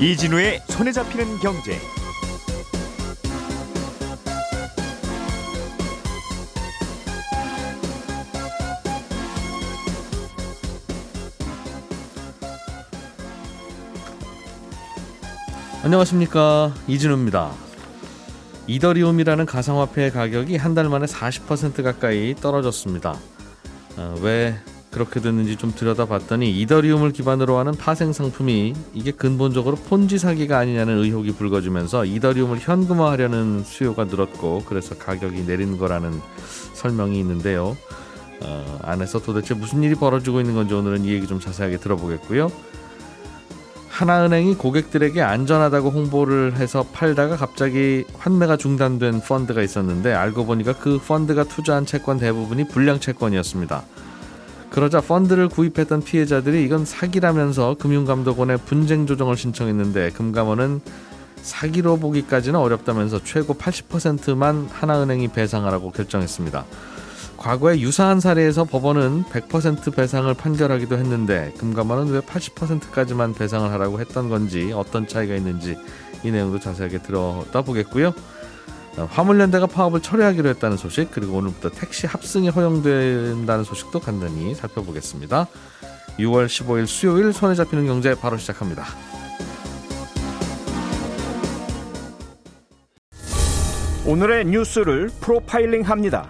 이진우의 손에 잡히는 경제. 안녕하십니까 이진우입니다. 이더리움이라는 가상화폐 가격이 한 달 만에 40% 가까이 떨어졌습니다. 어, 왜 그렇게 됐는지 좀 들여다봤더니 이더리움을 기반으로 하는 파생 상품이 이게 근본적으로 폰지 사기가 아니냐는 의혹이 불거지면서 이더리움을 현금화하려는 수요가 늘었고 그래서 가격이 내린 거라는 설명이 있는데요. 어, 안에서 도대체 무슨 일이 벌어지고 있는 건지 오늘은 이 얘기 좀 자세하게 들어보겠고요. 하나은행이 고객들에게 안전하다고 홍보를 해서 팔다가 갑자기 환매가 중단된 펀드가 있었는데 알고 보니까 그 펀드가 투자한 채권 대부분이 불량 채권이었습니다. 그러자 펀드를 구입했던 피해자들이 이건 사기라면서 금융감독원에 분쟁 조정을 신청했는데 금감원은 사기로 보기까지는 어렵다면서 최고 80%만 하나은행이 배상하라고 결정했습니다. 과거에 유사한 사례에서 법원은 100% 배상을 판결하기도 했는데 금감원은 왜 80%까지만 배상을 하라고 했던 건지 어떤 차이가 있는지 이 내용도 자세하게 들어다 보겠고요. 어, 화물연대가 파업을 철회하기로 했다는 소식 그리고 오늘부터 택시 합승이 허용된다는 소식도 간단히 살펴보겠습니다. 6월 15일 수요일 손에 잡히는 경제 바로 시작합니다. 오늘의 뉴스를 프로파일링 합니다.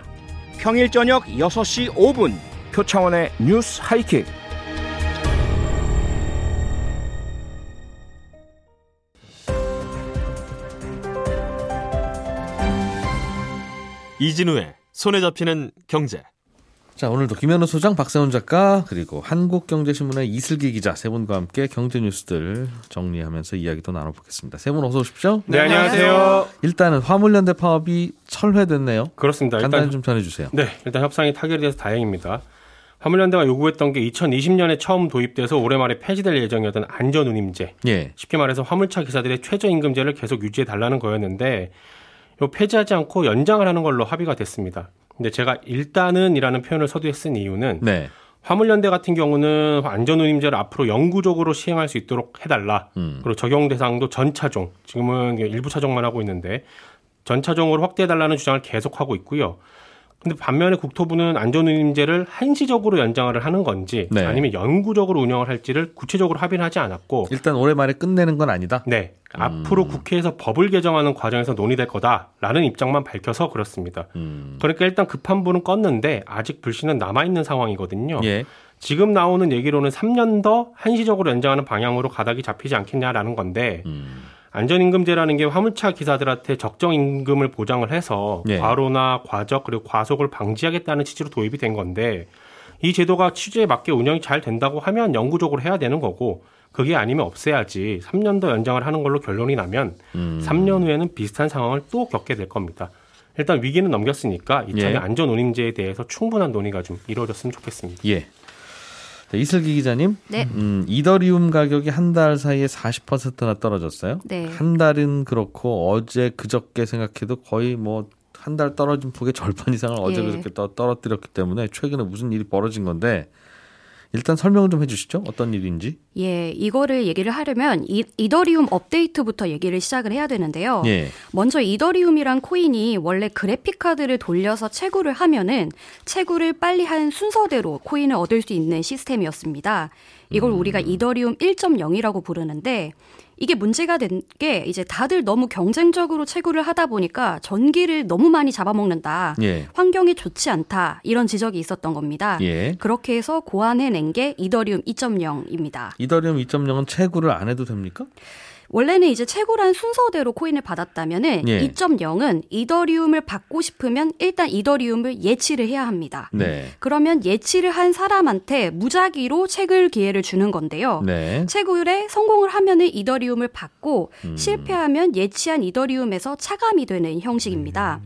평일 저녁 6시 5분 표창원의 뉴스 하이킥. 이진우의 손에 잡히는 경제. 자 오늘도 김현우 소장, 박세훈 작가 그리고 한국경제신문의 이슬기 기자 세 분과 함께 경제 뉴스들 정리하면서 이야기도 나눠보겠습니다. 세 분 어서 오십시오. 네, 안녕하세요. 일단은 화물연대 파업이 철회됐네요. 그렇습니다. 간단히 일단 좀 전해주세요. 네, 일단 협상이 타결돼서 다행입니다. 화물연대가 요구했던 게 2020년에 처음 도입돼서 올해 말에 폐지될 예정이었던 안전운임제. 예, 쉽게 말해서 화물차 기사들의 최저임금제를 계속 유지해 달라는 거였는데 요 폐지하지 않고 연장을 하는 걸로 합의가 됐습니다. 근데 제가 일단은이라는 표현을 서두에 쓴 이유는 네, 화물연대 같은 경우는 안전운임제를 앞으로 영구적으로 시행할 수 있도록 해달라. 음. 그리고 적용 대상도 전 차종. 지금은 일부 차종만 하고 있는데 전 차종으로 확대해달라는 주장을 계속하고 있고요. 근데 반면에 국토부는 안전운임제를 한시적으로 연장을 하는 건지 네. 아니면 영구적으로 운영을 할지를 구체적으로 합의는 하지 않았고 일단 올해 말에 끝내는 건 아니다. 네 앞으로 국회에서 법을 개정하는 과정에서 논의될 거다라는 입장만 밝혀서 그렇습니다. 음, 그러니까 일단 급한 불은 껐는데 아직 불씨는 남아 있는 상황이거든요. 예, 지금 나오는 얘기로는 3년 더 한시적으로 연장하는 방향으로 가닥이 잡히지 않겠냐라는 건데 음, 안전임금제라는 게 화물차 기사들한테 적정 임금을 보장을 해서 예. 과로나 과적 그리고 과속을 방지하겠다는 취지로 도입이 된 건데 이 제도가 취지에 맞게 운영이 잘 된다고 하면 영구적으로 해야 되는 거고 그게 아니면 없애야지 3년 더 연장을 하는 걸로 결론이 나면 음. 3년 후에는 비슷한 상황을 또 겪게 될 겁니다. 일단 위기는 넘겼으니까 이참에 예. 안전 운임제에 대해서 충분한 논의가 좀 이루어졌으면 좋겠습니다. 예. 네, 이슬기 기자님, 네. 음, 이더리움 가격이 한 달 사이에 40%나 떨어졌어요. 네. 한 달은 그렇고 어제 그저께 생각해도 거의 뭐 한 달 떨어진 폭의 절반 이상을 어제 예. 그저께 떠- 떨어뜨렸기 때문에 최근에 무슨 일이 벌어진 건데 일단 설명을 좀 해주시죠. 어떤 일인지. 예, 이거를 얘기를 하려면 이, 이더리움 업데이트부터 얘기를 시작을 해야 되는데요. 예. 먼저 이더리움이란 코인이 원래 그래픽 카드를 돌려서 채굴을 하면은 채굴을 빨리 한 순서대로 코인을 얻을 수 있는 시스템이었습니다. 이걸 우리가 이더리움 1.0이라고 부르는데 이게 문제가 된 게 이제 다들 너무 경쟁적으로 채굴을 하다 보니까 전기를 너무 많이 잡아먹는다. 예. 환경에 좋지 않다. 이런 지적이 있었던 겁니다. 예. 그렇게 해서 고안해낸 게 이더리움 2.0입니다. 이더리움 2.0은 채굴을 안 해도 됩니까? 원래는 이제 채굴한 순서대로 코인을 받았다면은 예. 2.0은 이더리움을 받고 싶으면 일단 이더리움을 예치를 해야 합니다. 네. 그러면 예치를 한 사람한테 무작위로 채굴 기회를 주는 건데요. 네. 채굴에 성공을 하면은 이더리움을 받고 음. 실패하면 예치한 이더리움에서 차감이 되는 형식입니다.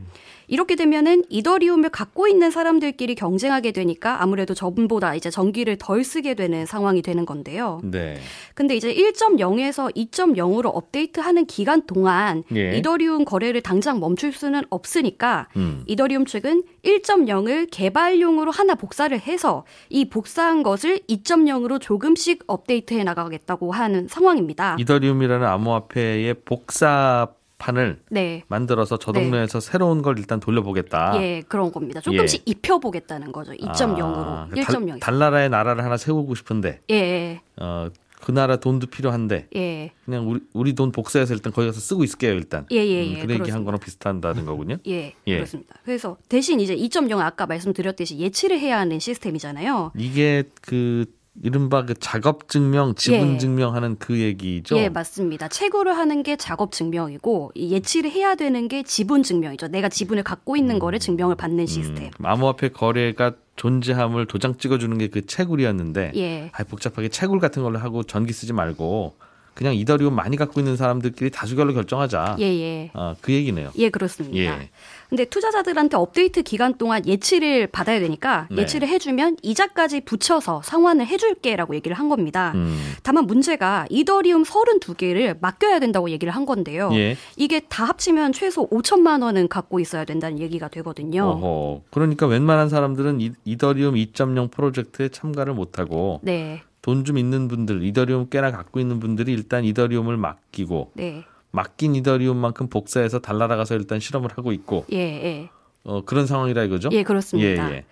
이렇게 되면은 이더리움을 갖고 있는 사람들끼리 경쟁하게 되니까 아무래도 저분보다 이제 전기를 덜 쓰게 되는 상황이 되는 건데요. 네. 근데 이제 1.0에서 2.0으로 업데이트하는 기간 동안 예. 이더리움 거래를 당장 멈출 수는 없으니까 음. 이더리움 측은 1.0을 개발용으로 하나 복사를 해서 이 복사한 것을 2.0으로 조금씩 업데이트해 나가겠다고 하는 상황입니다. 이더리움이라는 암호화폐의 복사 판을 네. 만들어서 저 동네에서 새로운 걸 일단 돌려보겠다. 예, 그런 겁니다. 조금씩 입혀보겠다는 거죠. 2.0으로, 아, 1.0. 달, 달나라의 나라를 하나 세우고 싶은데 예, 예, 어, 그 나라 돈도 필요한데 예, 그냥 우리 우리 돈 복사해서 일단 거기 가서 쓰고 있을게요 일단. 예, 예, 음, 예, 그 얘기한 그렇습니다. 거랑 비슷한다는 거군요. 예, 예. 그렇습니다. 그래서 대신 이제 2.0은 아까 말씀드렸듯이 예치를 해야 하는 시스템이잖아요. 이게 그 이른바 그 작업 증명, 지분 예. 증명하는 그 얘기죠. 예, 맞습니다. 채굴을 하는 게 작업 증명이고 이 예치를 해야 되는 게 지분 증명이죠. 내가 지분을 갖고 있는 거를 증명을 받는 시스템. 음, 암호화폐 거래가 존재함을 도장 찍어주는 게 그 채굴이었는데 예. 아 복잡하게 채굴 같은 걸로 하고 전기 쓰지 말고 그냥 이더리움 많이 갖고 있는 사람들끼리 다수결로 결정하자. 예, 예. 아, 그 얘기네요. 예, 그렇습니다. 예. 근데 투자자들한테 업데이트 기간 동안 예치를 받아야 되니까 네. 예치를 해주면 이자까지 붙여서 상환을 해줄게라고 얘기를 한 겁니다. 음. 다만 문제가 이더리움 32개를 맡겨야 된다고 얘기를 한 건데요. 예. 이게 다 합치면 최소 5천만 원은 갖고 있어야 된다는 얘기가 되거든요. 어허. 그러니까 웬만한 사람들은 이, 이더리움 2.0 프로젝트에 참가를 못하고 네, 돈 좀 있는 분들, 이더리움 꽤나 갖고 있는 분들이 일단 이더리움을 맡기고 네, 맡긴 이더리움만큼 복사해서 달나라 가서 일단 실험을 하고 있고 예, 예. 어, 그런 상황이라 이거죠? 예, 그렇습니다. 예, 예.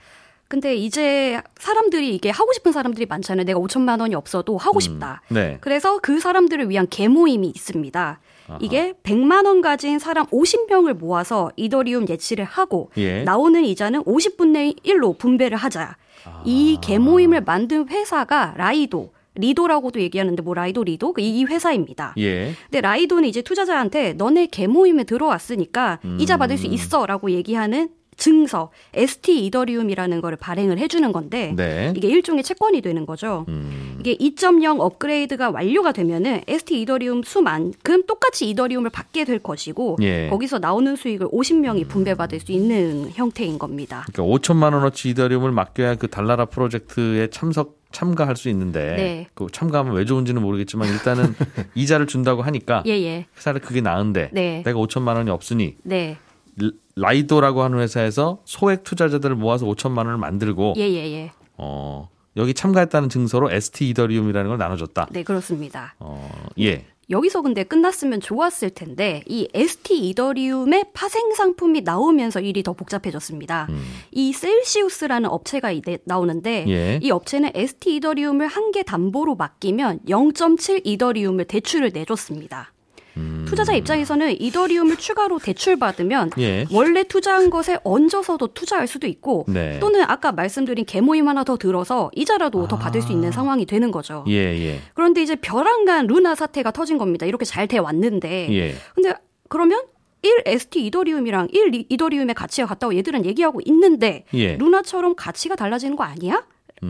근데 이제 사람들이 이게 하고 싶은 사람들이 많잖아요. 내가 5천만 원이 없어도 하고 싶다. 네. 그래서 그 사람들을 위한 개모임이 있습니다. 이게 100만 원 가진 사람 50명을 모아서 이더리움 예치를 하고 예. 나오는 이자는 50분의 1로 분배를 하자. 이 개모임을 만든 회사가 라이도, 리도라고도 얘기하는데 뭐 라이도 리도 이 회사입니다. 예. 근데 라이도는 이제 투자자한테 너네 개모임에 들어왔으니까 음. 이자 받을 수 있어라고 얘기하는 증서 ST 이더리움이라는 거를 발행을 해주는 건데 네. 이게 일종의 채권이 되는 거죠. 음. 이게 2.0 업그레이드가 완료가 되면은 ST 이더리움 수만큼 똑같이 이더리움을 받게 될 것이고 예. 거기서 나오는 수익을 50명이 분배받을 수 있는 형태인 겁니다. 그러니까 5천만 원어치 이더리움을 맡겨야 그 달나라 프로젝트에 참석 참가할 수 있는데 네. 그 참가하면 왜 좋은지는 모르겠지만 일단은 이자를 준다고 하니까 예 예. 차라리 그게 나은데 네. 내가 5천만 원이 없으니 네. 리- 라이도라고 하는 회사에서 소액 투자자들을 모아서 5천만 원을 만들고 예 예 예. 어, 여기 참가했다는 증서로 ST 이더리움이라는 걸 나눠줬다. 네 그렇습니다. 어, 예. 여기서 근데 끝났으면 좋았을 텐데 이 ST 이더리움의 파생 상품이 나오면서 일이 더 복잡해졌습니다. 이 셀시우스라는 업체가 이제 나오는데 음. 예. 이 업체는 ST 이더리움을 한 개 담보로 맡기면 0.7 이더리움을 대출을 내줬습니다. 음. 투자자 입장에서는 이더리움을 추가로 대출받으면 예. 원래 투자한 것에 얹어서도 투자할 수도 있고 네. 또는 아까 말씀드린 개모임 하나 더 들어서 이자라도 더 받을 수 있는 상황이 되는 거죠. 예, 예. 그런데 이제 벼랑간 루나 사태가 터진 겁니다. 이렇게 잘 돼 왔는데. 예. 근데 그러면 1 ST 이더리움이랑 1 이더리움의 가치가 같다고 얘들은 얘기하고 있는데 예. 루나처럼 가치가 달라지는 거 아니야?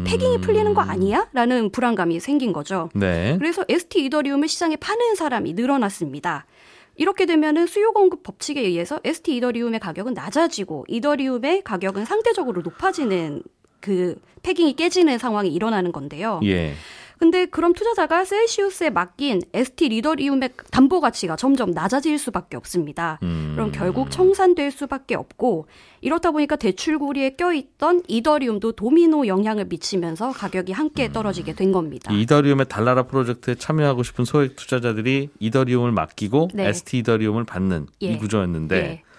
패깅이 풀리는 거 아니야? 라는 불안감이 생긴 거죠. 네. 그래서 ST 이더리움을 시장에 파는 사람이 늘어났습니다. 이렇게 되면은 수요 공급 법칙에 의해서 ST 이더리움의 가격은 낮아지고 이더리움의 가격은 상대적으로 높아지는 그 패깅이 깨지는 상황이 일어나는 건데요. 예. 근데 그럼 투자자가 셀시우스에 맡긴 ST 리더리움의 담보 가치가 점점 낮아질 수밖에 없습니다. 음. 그럼 결국 청산될 수밖에 없고 이렇다 보니까 대출 고리에 껴있던 이더리움도 도미노 영향을 미치면서 가격이 함께 떨어지게 된 겁니다. 이 이더리움의 달나라 프로젝트에 참여하고 싶은 소액 투자자들이 이더리움을 맡기고 네. ST 이더리움을 받는 예. 이 구조였는데 예.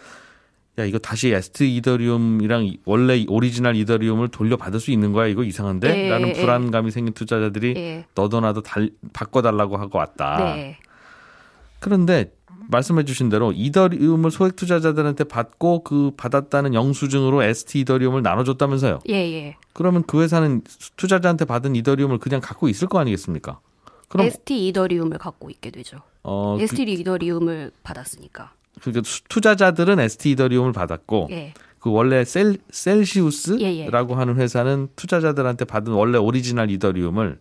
야 이거 다시 ST 이더리움이랑 이- 원래 오리지널 이더리움을 돌려받을 수 있는 거야 이거 이상한데? 예, 라는 예. 불안감이 생긴 투자자들이 예. 너도 나도 달, 바꿔달라고 하고 왔다. 네. 그런데 말씀해 주신 대로 이더리움을 소액 투자자들한테 받고 그 받았다는 영수증으로 ST 이더리움을 나눠줬다면서요. 예, 예. 그러면 그 회사는 투자자한테 받은 이더리움을 그냥 갖고 있을 거 아니겠습니까? 그럼 ST 이더리움을 갖고 있게 되죠. 어, 그, ST 이더리움을 받았으니까. 그러니까 수- 투자자들은 ST 이더리움을 받았고 예. 그 원래 셀 셀시우스라고 예, 예. 하는 회사는 투자자들한테 받은 원래 오리지널 이더리움을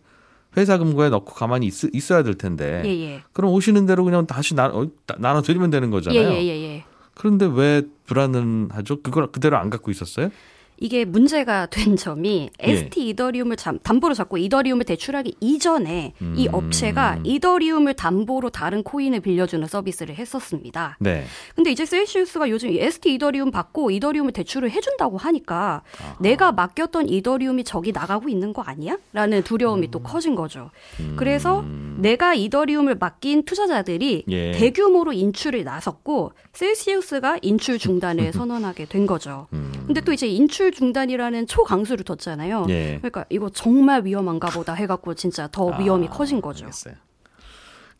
회사 금고에 넣고 가만히 있, 어야될 텐데 예, 예. 그럼 오시는 대로 그냥 다시 나, 어, 나- 나눠드리면 되는 예, 거잖아요. 예, 예, 예. 그런데 왜 불안은 하죠? 그걸 그대로 안 갖고 있었어요? 이게 문제가 된 점이 예. ST 이더리움을 잠- 담보로 잡고 이더리움을 대출하기 이전에 이 음. 업체가 이더리움을 담보로 다른 코인을 빌려주는 서비스를 했었습니다. 네. 근데 이제 셀시우스가 요즘 이 ST 이더리움 받고 이더리움을 대출을 해준다고 하니까 내가 맡겼던 이더리움이 저기 나가고 있는 거 아니야? 라는 두려움이 또 커진 거죠. 그래서 내가 이더리움을 맡긴 투자자들이 예. 대규모로 인출을 나섰고 셀시우스가 인출 중단을 선언하게 된 거죠. 근데 또 이제 인출 중단이라는 초강수를 뒀잖아요. 예. 그러니까 이거 정말 위험한가 보다 해갖고 진짜 더 위험이 커진 거죠. 알겠어요.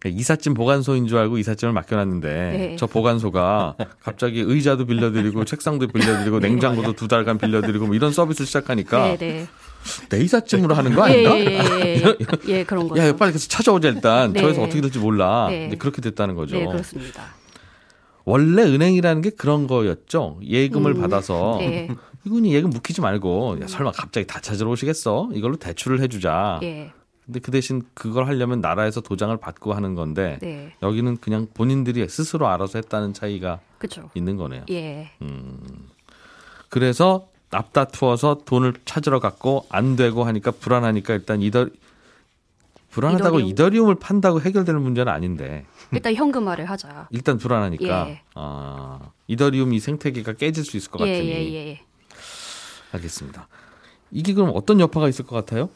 그러니까 이삿짐 보관소인 줄 알고 이삿짐을 맡겨놨는데 네. 저 보관소가 갑자기 의자도 빌려드리고 책상도 빌려드리고 냉장고도 두 달간 빌려드리고 뭐 이런 서비스를 시작하니까 네, 네. 내 이삿짐으로 하는 거 예, 아닌가? 예, 예, 예, 예, 그런 거죠. 야, 빨리 가서 찾아오자 일단. 네. 저에서 어떻게 될지 몰라. 네. 이제 그렇게 됐다는 거죠. 네, 그렇습니다. 원래 은행이라는 게 그런 거였죠. 예금을 받아서 네. 이분이 예금 묵히지 말고 야, 설마 갑자기 다 찾으러 오시겠어? 이걸로 대출을 해주자. 예, 근데 그 대신 그걸 하려면 나라에서 도장을 받고 하는 건데 네, 여기는 그냥 본인들이 스스로 알아서 했다는 차이가 그렇죠. 있는 거네요. 예, 그래서 앞다투어서 돈을 찾으러 갔고 안 되고 하니까 불안하니까 일단 이더 불안하다고 이더리움. 이더리움. 을 판다고 해결되는 문제는 아닌데 일단 현금화를 하자. 일단 불안하니까 예. 아, 이더리움 이 생태계가 깨질 수 있을 것 예, 같으니 예, 예. 알겠습니다. 이게 그럼 어떤 여파가 있을 것 같아요?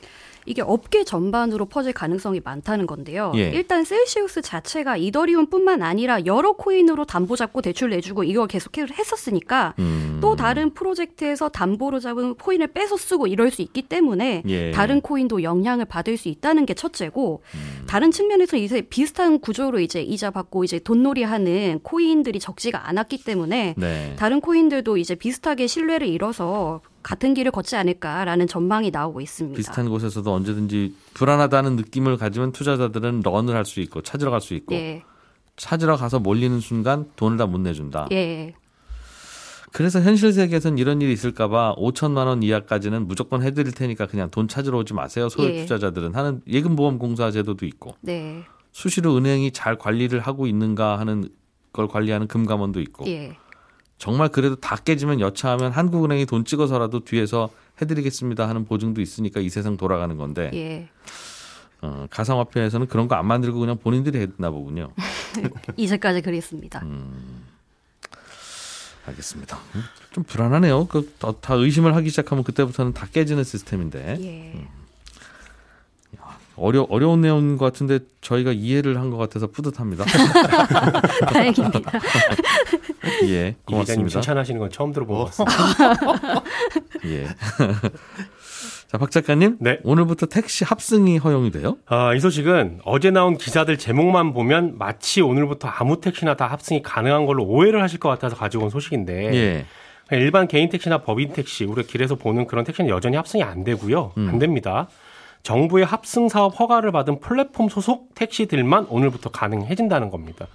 이게 업계 전반으로 퍼질 가능성이 많다는 건데요. 예. 일단 셀시우스 자체가 이더리움뿐만 아니라 여러 코인으로 담보 잡고 대출 내주고 이걸 계속 했었으니까 음, 또 다른 프로젝트에서 담보로 잡은 코인을 빼서 쓰고 이럴 수 있기 때문에 예. 다른 코인도 영향을 받을 수 있다는 게 첫째고 음. 다른 측면에서 이제 비슷한 구조로 이제 이자 받고 이제 돈놀이 하는 코인들이 적지가 않았기 때문에 네. 다른 코인들도 이제 비슷하게 신뢰를 잃어서 같은 길을 걷지 않을까라는 전망이 나오고 있습니다. 비슷한 곳에서도 언제든지 불안하다는 느낌을 가지면 투자자들은 런을 할 수 있고 찾으러 갈 수 있고 예, 찾으러 가서 몰리는 순간 돈을 다 못 내준다. 예, 그래서 현실 세계에선 이런 일이 있을까봐 5천만 원 이하까지는 무조건 해드릴 테니까 그냥 돈 찾으러 오지 마세요. 소액 예. 투자자들은 하는 예금보험공사 제도도 있고 네, 수시로 은행이 잘 관리를 하고 있는가 하는 걸 관리하는 금감원도 있고 예, 정말 그래도 다 깨지면 여차하면 한국은행이 돈 찍어서라도 뒤에서 해드리겠습니다 하는 보증도 있으니까 이 세상 돌아가는 건데 예. 어, 가상화폐에서는 그런 거 안 만들고 그냥 본인들이 했나 보군요. 이제까지 그랬습니다. 음. 알겠습니다. 음, 좀 불안하네요. 그다 의심을 하기 시작하면 그때부터는 다 깨지는 시스템인데 예. 어려 어려운 내용인 것 같은데 저희가 이해를 한 것 같아서 뿌듯합니다. 다행입니다. 예, 이 기자님 고맙습니다. 칭찬하시는 건 처음 들어본 것 같습니다. 예. 자, 박 작가님. 네. 오늘부터 택시 합승이 허용이 돼요? 아, 이 소식은 어제 나온 기사들 제목만 보면 마치 오늘부터 아무 택시나 다 합승이 가능한 걸로 오해를 하실 것 같아서 가지고 온 소식인데 예. 일반 개인 택시나 법인 택시 우리가 길에서 보는 그런 택시는 여전히 합승이 안 되고요. 음. 안 됩니다. 정부의 합승 사업 허가를 받은 플랫폼 소속 택시들만 오늘부터 가능해진다는 겁니다.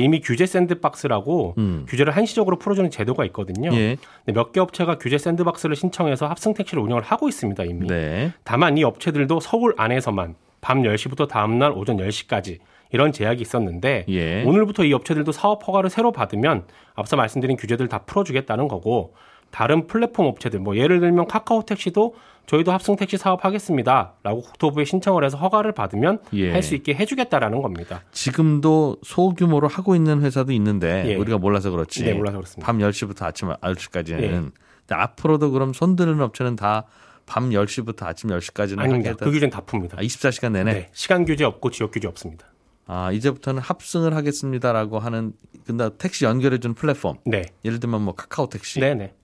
이미 규제 샌드박스라고 음. 규제를 한시적으로 풀어주는 제도가 있거든요. 예. 몇 개 업체가 규제 샌드박스를 신청해서 합승 택시를 운영을 하고 있습니다 이미. 네. 다만 이 업체들도 서울 안에서만 밤 10시부터 다음날 오전 10시까지 이런 제약이 있었는데 예. 오늘부터 이 업체들도 사업 허가를 새로 받으면 앞서 말씀드린 규제들 다 풀어주겠다는 거고 다른 플랫폼 업체들 뭐 예를 들면 카카오 택시도 저희도 합승 택시 사업하겠습니다라고 국토부에 신청을 해서 허가를 받으면 예. 할수 있게 해주겠다라는 겁니다. 지금도 소규모로 하고 있는 회사도 있는데 예. 우리가 몰라서 그렇지. 네, 몰라서 그렇습니다. 밤 10시부터 아침 9시까지는. 예. 근데 앞으로도 그럼 손드는 업체는 다 밤 10시부터 아침 10시까지는 아닙니다. 그 규제는 다 풉니다. 아, 24시간 내내. 네, 시간 규제 없고 지역 규제 없습니다. 아, 이제부터는 합승을 하겠습니다라고 하는 근데 택시 연결해 주는 플랫폼. 네, 예를 들면 뭐 카카오 택시. 네, 네.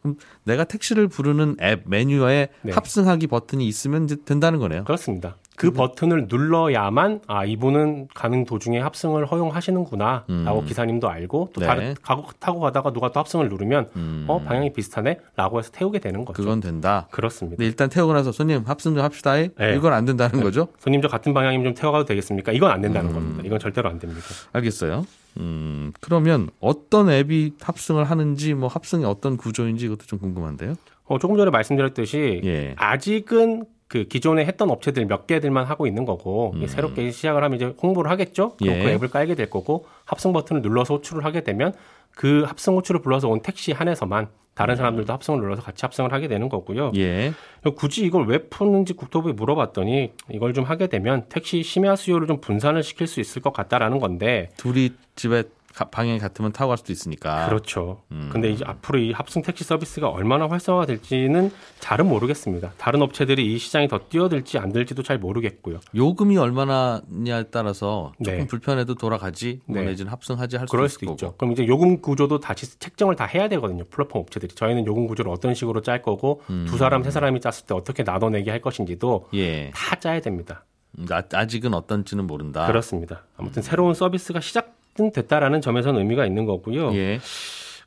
그럼 내가 택시를 부르는 앱 메뉴에 네. 합승하기 버튼이 있으면 이제 된다는 거네요. 그렇습니다. 그 버튼을 눌러야만 아 이분은 가는 도중에 합승을 허용하시는구나라고 음. 기사님도 알고 또 네. 다른 가고 타고 가다가 누가 또 합승을 누르면 음. 어 방향이 비슷하네라고 해서 태우게 되는 거죠. 그건 된다. 그렇습니다. 근데 일단 태우고 나서 손님 합승 좀 합시다. 네. 이건 안 된다는 거죠? 손님 저 같은 방향이면 좀 태워가도 되겠습니까? 이건 안 된다는 음. 겁니다. 이건 절대로 안 됩니다. 알겠어요. 음, 그러면 어떤 앱이 합승을 하는지 뭐 합승이 어떤 구조인지 이것도 좀 궁금한데요. 어, 조금 전에 말씀드렸듯이 예. 아직은 그 기존에 했던 업체들 몇 개들만 하고 있는 거고 음. 새롭게 시작을 하면 이제 홍보를 하겠죠. 또 예. 그 앱을 깔게 될 거고 합승 버튼을 눌러서 호출을 하게 되면 그 합승 호출을 불러서 온 택시 한에서만 다른 사람들도 합승을 눌러서 같이 합승을 하게 되는 거고요. 예. 굳이 이걸 왜 푸는지 국토부에 물어봤더니 이걸 좀 하게 되면 택시 심야 수요를 좀 분산을 시킬 수 있을 것 같다라는 건데 둘이 집에 가- 방에 같으면 타고 갈 수도 있으니까. 그렇죠. 음. 근데 이제 앞으로 이 합승 택시 서비스가 얼마나 활성화될지는 잘은 모르겠습니다. 다른 업체들이 이 시장이 더 뛰어들지 안 들지도 잘 모르겠고요. 요금이 얼마나냐에 따라서 조금 네. 불편해도 돌아가지 뭐 네. 내지는 합승하지 할 수도 수도. 있죠. 그럼 이제 요금 구조도 다시 책정을 다 해야 되거든요. 플랫폼 업체들이. 저희는 요금 구조를 어떤 식으로 짤 거고 음. 두 사람 세 사람이 짰을 때 어떻게 나눠내게 할 것인지도 예. 다 짜야 됩니다. 음, 아, 아직은 어떤지는 모른다. 그렇습니다. 아무튼 새로운 서비스가 시작 은 됐다라는 점에서는 의미가 있는 거고요. 예.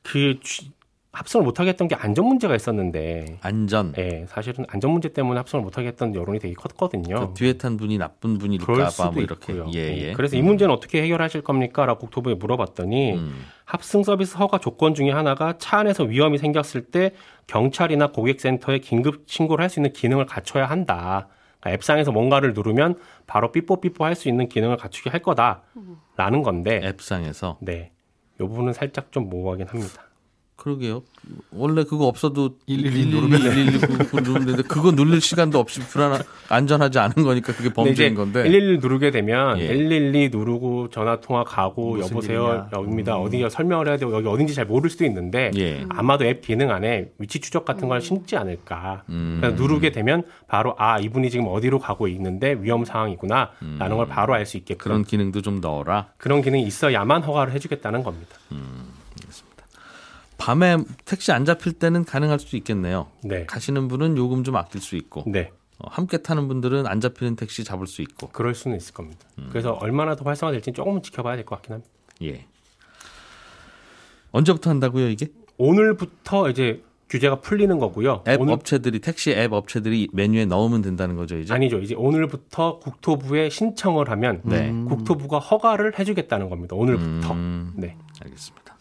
그 취- 합성을 못하게 했던 게 안전 문제가 있었는데, 안전. 예, 사실은 안전 문제 때문에 합성을 못하게 했던 여론이 되게 컸거든요. 그 뒤에 탄 분이 나쁜 수도 뭐 이렇게. 예, 예, 예. 그래서 이 문제는 어떻게 해결하실 겁니까?라고 국토부에 물어봤더니 음. 합승 서비스 허가 조건 중에 하나가 차 안에서 위험이 생겼을 때 경찰이나 고객센터에 긴급 신고를 할 수 있는 기능을 갖춰야 한다. 그러니까 앱상에서 뭔가를 누르면 바로 삐뽀삐뽀 할 수 있는 기능을 갖추게 할 거다라는 건데, 앱상에서. 네, 이 부분은 살짝 좀 모호하긴 합니다. 그러게요. 원래 그거 없어도 112 누르면 119 누르는데 그거 누를 시간도 없이 불안 안전하지 않은 거니까 그게 범죄인 건데. 112 누르게 되면 예. 112 누르고 전화 통화 가고 여보세요. 여기입니다 어디 설명을 해야 되고 여기 어딘지 잘 모를 수도 있는데 예. 아마도 앱 기능 안에 위치 추적 같은 걸 심지 않을까. 음. 누르게 되면 바로 아 이분이 지금 어디로 가고 있는데 위험 상황이구나라는 걸 바로 알 수 있게끔 음. 그런 기능도 좀 넣어라. 그런 기능이 있어야만 허가를 해주겠다는 겁니다. 밤에 택시 안 잡힐 때는 가능할 수도 있겠네요. 네, 가시는 분은 요금 좀 아낄 수 있고 네, 어, 함께 타는 분들은 안 잡히는 택시 잡을 수 있고. 그럴 수는 있을 겁니다. 음. 그래서 얼마나 더 활성화될지 는 조금은 지켜봐야 될 것 같긴 합니다. 예. 언제부터 한다고요, 이게? 오늘부터 이제 규제가 풀리는 거고요. 앱 오늘 업체들이 택시 앱 업체들이 메뉴에 넣으면 된다는 거죠, 이제. 아니죠. 이제 오늘부터 국토부에 신청을 하면 네. 국토부가 허가를 해 주겠다는 겁니다. 오늘부터. 음, 네. 알겠습니다.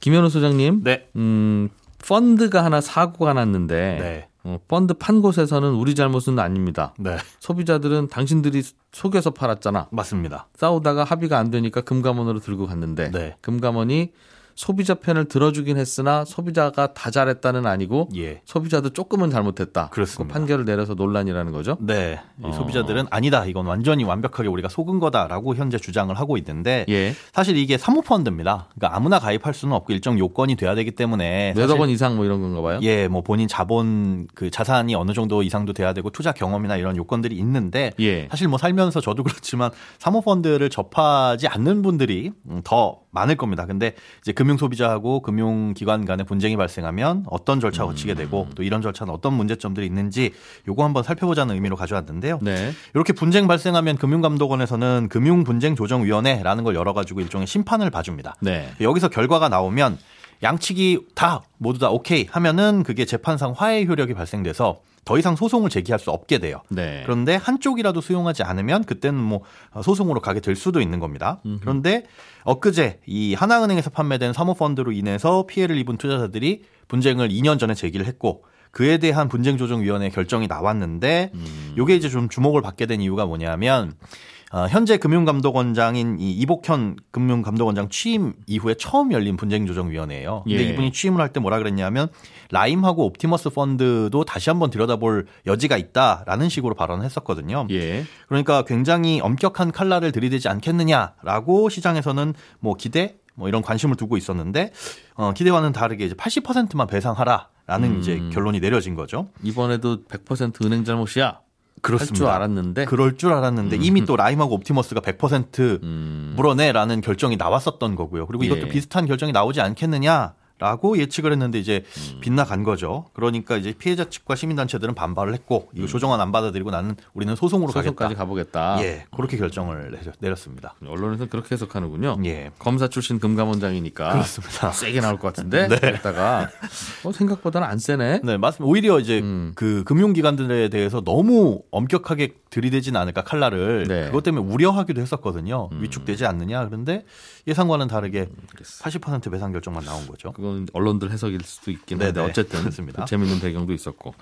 김현우 소장님, 네. 음, 펀드가 하나 사고가 났는데 네. 어, 펀드 판 곳에서는 우리 잘못은 아닙니다. 네. 소비자들은 당신들이 속여서 팔았잖아. 맞습니다. 싸우다가 합의가 안 되니까 금감원으로 들고 갔는데 네. 금감원이 소비자 편을 들어주긴 했으나 소비자가 다 잘했다는 아니고 예. 소비자도 조금은 잘못했다. 그렇습니다. 그 판결을 내려서 논란이라는 거죠. 네. 이 어. 소비자들은 아니다. 이건 완전히 완벽하게 우리가 속은 거다라고 현재 주장을 하고 있는데 예. 사실 이게 사모펀드입니다. 그러니까 아무나 가입할 수는 없고 일정 요건이 돼야 되기 때문에 몇억 원 이상 뭐 이런 건가 봐요. 예, 뭐 본인 자본 그 자산이 어느 정도 이상도 돼야 되고 투자 경험이나 이런 요건들이 있는데 예. 사실 뭐 살면서 저도 그렇지만 사모펀드를 접하지 않는 분들이 음, 더 많을 겁니다. 근데 이제 금융 소비자하고 금융 기관 간의 분쟁이 발생하면 어떤 절차 가 거치게 되고 또 이런 절차는 어떤 문제점들이 있는지 요거 한번 살펴보자는 의미로 가져왔는데요. 네. 이렇게 분쟁 발생하면 금융감독원에서는 금융분쟁조정위원회라는 걸 열어가지고 일종의 심판을 봐줍니다. 네. 여기서 결과가 나오면 양측이 다 모두 다 오케이 하면은 그게 재판상 화해 효력이 발생돼서 더 이상 소송을 제기할 수 없게 돼요. 네. 그런데 한쪽이라도 수용하지 않으면 그때는 뭐 소송으로 가게 될 수도 있는 겁니다. 그런데 엊그제 이 하나은행에서 판매된 사모펀드로 인해서 피해를 입은 투자자들이 분쟁을 2년 전에 제기를 했고 그에 대한 분쟁조정위원회 결정이 나왔는데 요게 이제 좀 주목을 받게 된 이유가 뭐냐면 어, 현재 금융감독원장인 이 이복현 금융감독원장 취임 이후에 처음 열린 분쟁조정위원회예요. 근데 예. 이분이 취임을 할 때 뭐라 그랬냐면 라임하고 옵티머스 펀드도 다시 한번 들여다볼 여지가 있다라는 식으로 발언을 했었거든요. 예. 그러니까 굉장히 엄격한 칼날을 들이대지 않겠느냐라고 시장에서는 뭐 기대 뭐 이런 관심을 두고 있었는데 어, 기대와는 다르게 이제 80%만 배상하라 라는 음. 이제 결론이 내려진 거죠. 이번에도 100% 은행 잘못이야. 할 줄 알았는데. 그럴 줄 알았는데 이미 또 라임하고 옵티머스가 100% 음. 물어내라는 결정이 나왔었던 거고요. 그리고 이것도 예. 비슷한 결정이 나오지 않겠느냐. 라고 예측을 했는데 이제 음. 빗나간 거죠. 그러니까 이제 피해자 측과 시민단체들은 반발을 했고 이거 조정안 안 받아들이고 나는 우리는 소송으로 음. 소송까지 가겠다. 가보겠다. 예, 그렇게 결정을 내렸습니다. 언론에서 그렇게 해석하는군요. 예. 검사 출신 금감원장이니까 그렇습니다. 세게 나올 것 같은데 네. 그랬다가 어, 생각보다는 안 세네. 네, 맞습니다. 오히려 이제 음. 그 금융기관들에 대해서 너무 엄격하게 들이대진 않을까 칼날을 네. 음. 그것 때문에 우려하기도 했었거든요. 위축되지 않느냐. 그런데 예상과는 다르게 80% 배상 결정만 나온 거죠. 그건 언론들 해석일 수도 있긴 네네. 한데 어쨌든 그렇습니다. 그 재밌는 배경도 있었고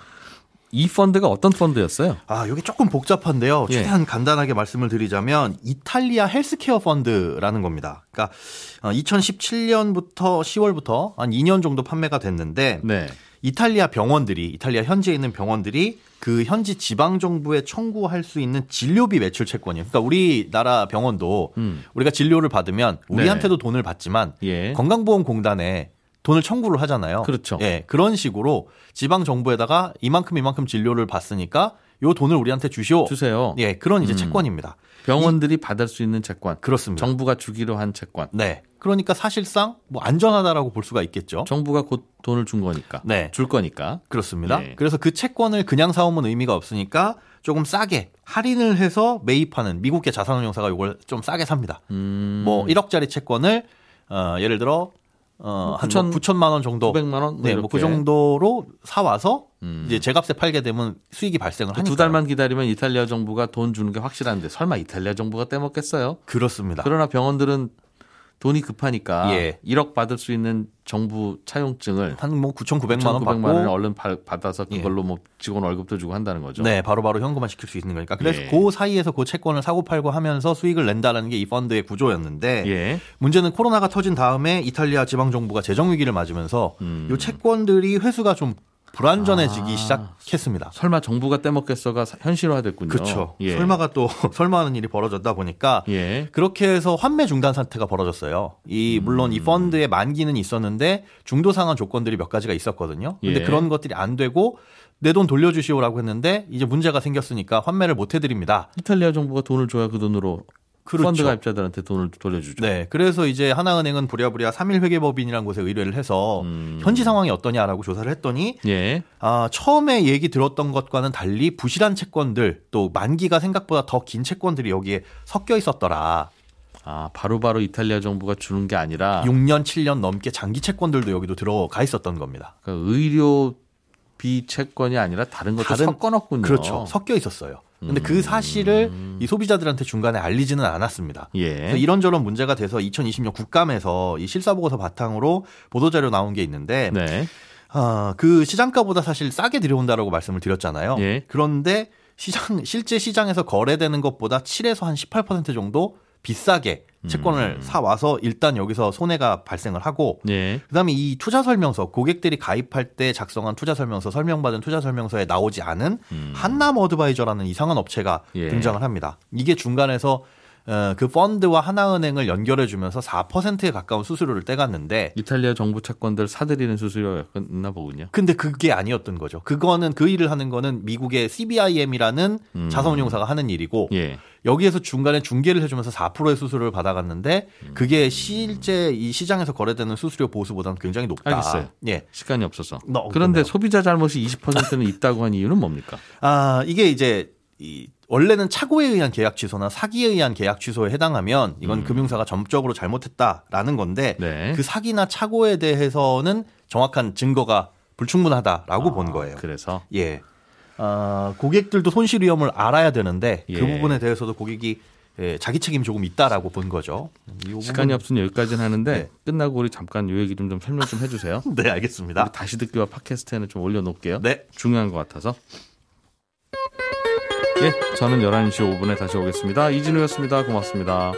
이 펀드가 어떤 펀드였어요? 아, 이게 조금 복잡한데요. 예. 최대한 간단하게 말씀을 드리자면 이탈리아 헬스케어 펀드라는 겁니다. 그러니까 2017년부터 10월부터 한 2년 정도 판매가 됐는데 네. 이탈리아 병원들이 이탈리아 현지에 있는 병원들이 그 현지 지방 정부에 청구할 수 있는 진료비 매출 채권이에요. 그러니까 우리나라 병원도 음. 우리가 진료를 받으면 우리한테도 돈을 받지만 예. 건강보험공단에 돈을 청구를 하잖아요. 그렇죠. 예, 그런 식으로 지방 정부에다가 이만큼 이만큼 진료를 받으니까 요 돈을 우리한테 주시오. 주세요. 예, 그런 이제 음. 채권입니다. 병원들이 받을 수 있는 채권. 그렇습니다. 정부가 주기로 한 채권. 네. 그러니까 사실상 뭐 안전하다라고 볼 수가 있겠죠. 정부가 곧 돈을 준 거니까. 네. 줄 거니까. 그렇습니다. 예. 그래서 그 채권을 그냥 사오면 의미가 없으니까 조금 싸게 할인을 해서 매입하는 미국계 자산운용사가 이걸 좀 싸게 삽니다. 음. 뭐 1억짜리 채권을 어, 예를 들어 어, 한 9천, 9천만 원 정도 900만 원? 네, 뭐 그 정도로 사 와서 음. 이제 제값에 팔게 되면 수익이 발생을 하니까 두 달만 기다리면 이탈리아 정부가 돈 주는 게 확실한데 설마 이탈리아 정부가 떼먹겠어요? 그렇습니다. 그러나 병원들은 돈이 급하니까 예. 1억 받을 수 있는 정부 차용증을 한 뭐 9,900만 원 9,900만 받고 원을 얼른 바- 받아서 예. 그걸로 뭐 직원 월급도 주고 한다는 거죠. 네, 바로 바로 현금화 시킬 수 있는 거니까. 그래서 예. 그 사이에서 그 채권을 사고 팔고 하면서 수익을 낸다라는 게 이 펀드의 구조였는데 예. 문제는 코로나가 터진 다음에 이탈리아 지방 정부가 재정 위기를 맞으면서 음. 이 채권들이 회수가 좀 불안전해지기 아. 시작했습니다. 설마 정부가 떼먹겠어가 사- 현실화됐군요. 그렇죠. 예. 설마가 또 설마하는 일이 벌어졌다 보니까 예. 그렇게 해서 환매 중단 사태가 벌어졌어요. 이 물론 음. 이 펀드의 만기는 있었는데 중도 상환 조건들이 몇 가지가 있었거든요. 근데 예. 그런 것들이 안 되고 내 돈 돌려주시오라고 했는데 이제 문제가 생겼으니까 환매를 못 해드립니다. 이탈리아 정부가 돈을 줘야 그 돈으로 그렇죠. 펀드 가입자들한테 돈을 돌려주죠. 네, 그래서 이제 하나은행은 부랴부랴 3일 회계법인이라는 곳에 의뢰를 해서 음. 현지 상황이 어떠냐라고 조사를 했더니 예. 아, 처음에 얘기 들었던 것과는 달리 부실한 채권들 또 만기가 생각보다 더 긴 채권들이 여기에 섞여 있었더라. 아, 바로바로 이탈리아 정부가 주는 게 아니라 6년, 7년 넘게 장기 채권들도 여기도 들어가 있었던 겁니다. 그러니까 의료 비 채권이 아니라 다른 것도 다른- 섞어 넣군요. 그렇죠. 섞여 있었어요. 근데 음. 그 사실을 이 소비자들한테 중간에 알리지는 않았습니다. 예. 그래서 이런저런 문제가 돼서 2020년 국감에서 이 실사보고서 바탕으로 보도자료 나온 게 있는데 네. 아, 그 시장가보다 사실 싸게 들여온다라고 말씀을 드렸잖아요. 예. 그런데 시장 실제 시장에서 거래되는 것보다 7에서 한 18% 정도 비싸게 채권을 사 와서 일단 여기서 손해가 발생을 하고 예. 그다음에 이 투자 설명서 고객들이 가입할 때 작성한 투자 설명서 설명받은 투자 설명서에 나오지 않은 음. 한남 어드바이저라는 이상한 업체가 예. 등장을 합니다. 이게 중간에서 어, 그 펀드와 하나은행을 연결해 주면서 4%에 가까운 수수료를 떼갔는데 이탈리아 정부 채권들 사들이는 수수료가 있나 보군요. 근데 그게 아니었던 거죠. 그거는 그 일을 하는 거는 미국의 CBIM이라는 음. 자산운용사가 하는 일이고 예. 여기에서 중간에 중개를 해주면서 4%의 수수료를 받아갔는데 음. 그게 실제 이 시장에서 거래되는 수수료 보수보다는 굉장히 높다. 알겠어요. 예. 시간이 없어서. 너, 그런데 그러네요. 소비자 잘못이 20%는 있다고 한 이유는 뭡니까? 아 이게 이제 이 원래는 착오에 의한 계약 취소나 사기에 의한 계약 취소에 해당하면 이건 금융사가 점적으로 잘못했다라는 건데 음. 네. 그 사기나 착오에 대해서는 정확한 증거가 불충분하다라고 본 아, 거예요. 그래서 예. 아, 고객들도 손실 위험을 알아야 되는데 예. 그 부분에 대해서도 고객이 예, 자기 책임이 조금 있다라고 본 거죠. 시간이 없으니 여기까지는 하는데 네. 끝나고 우리 잠깐 요 얘기 좀, 좀 설명 좀 해주세요. 네, 알겠습니다. 다시 듣기와 팟캐스트에는 좀 올려놓을게요. 네. 중요한 것 같아서. 예, 저는 11시 5분에 다시 오겠습니다. 이진우였습니다. 고맙습니다.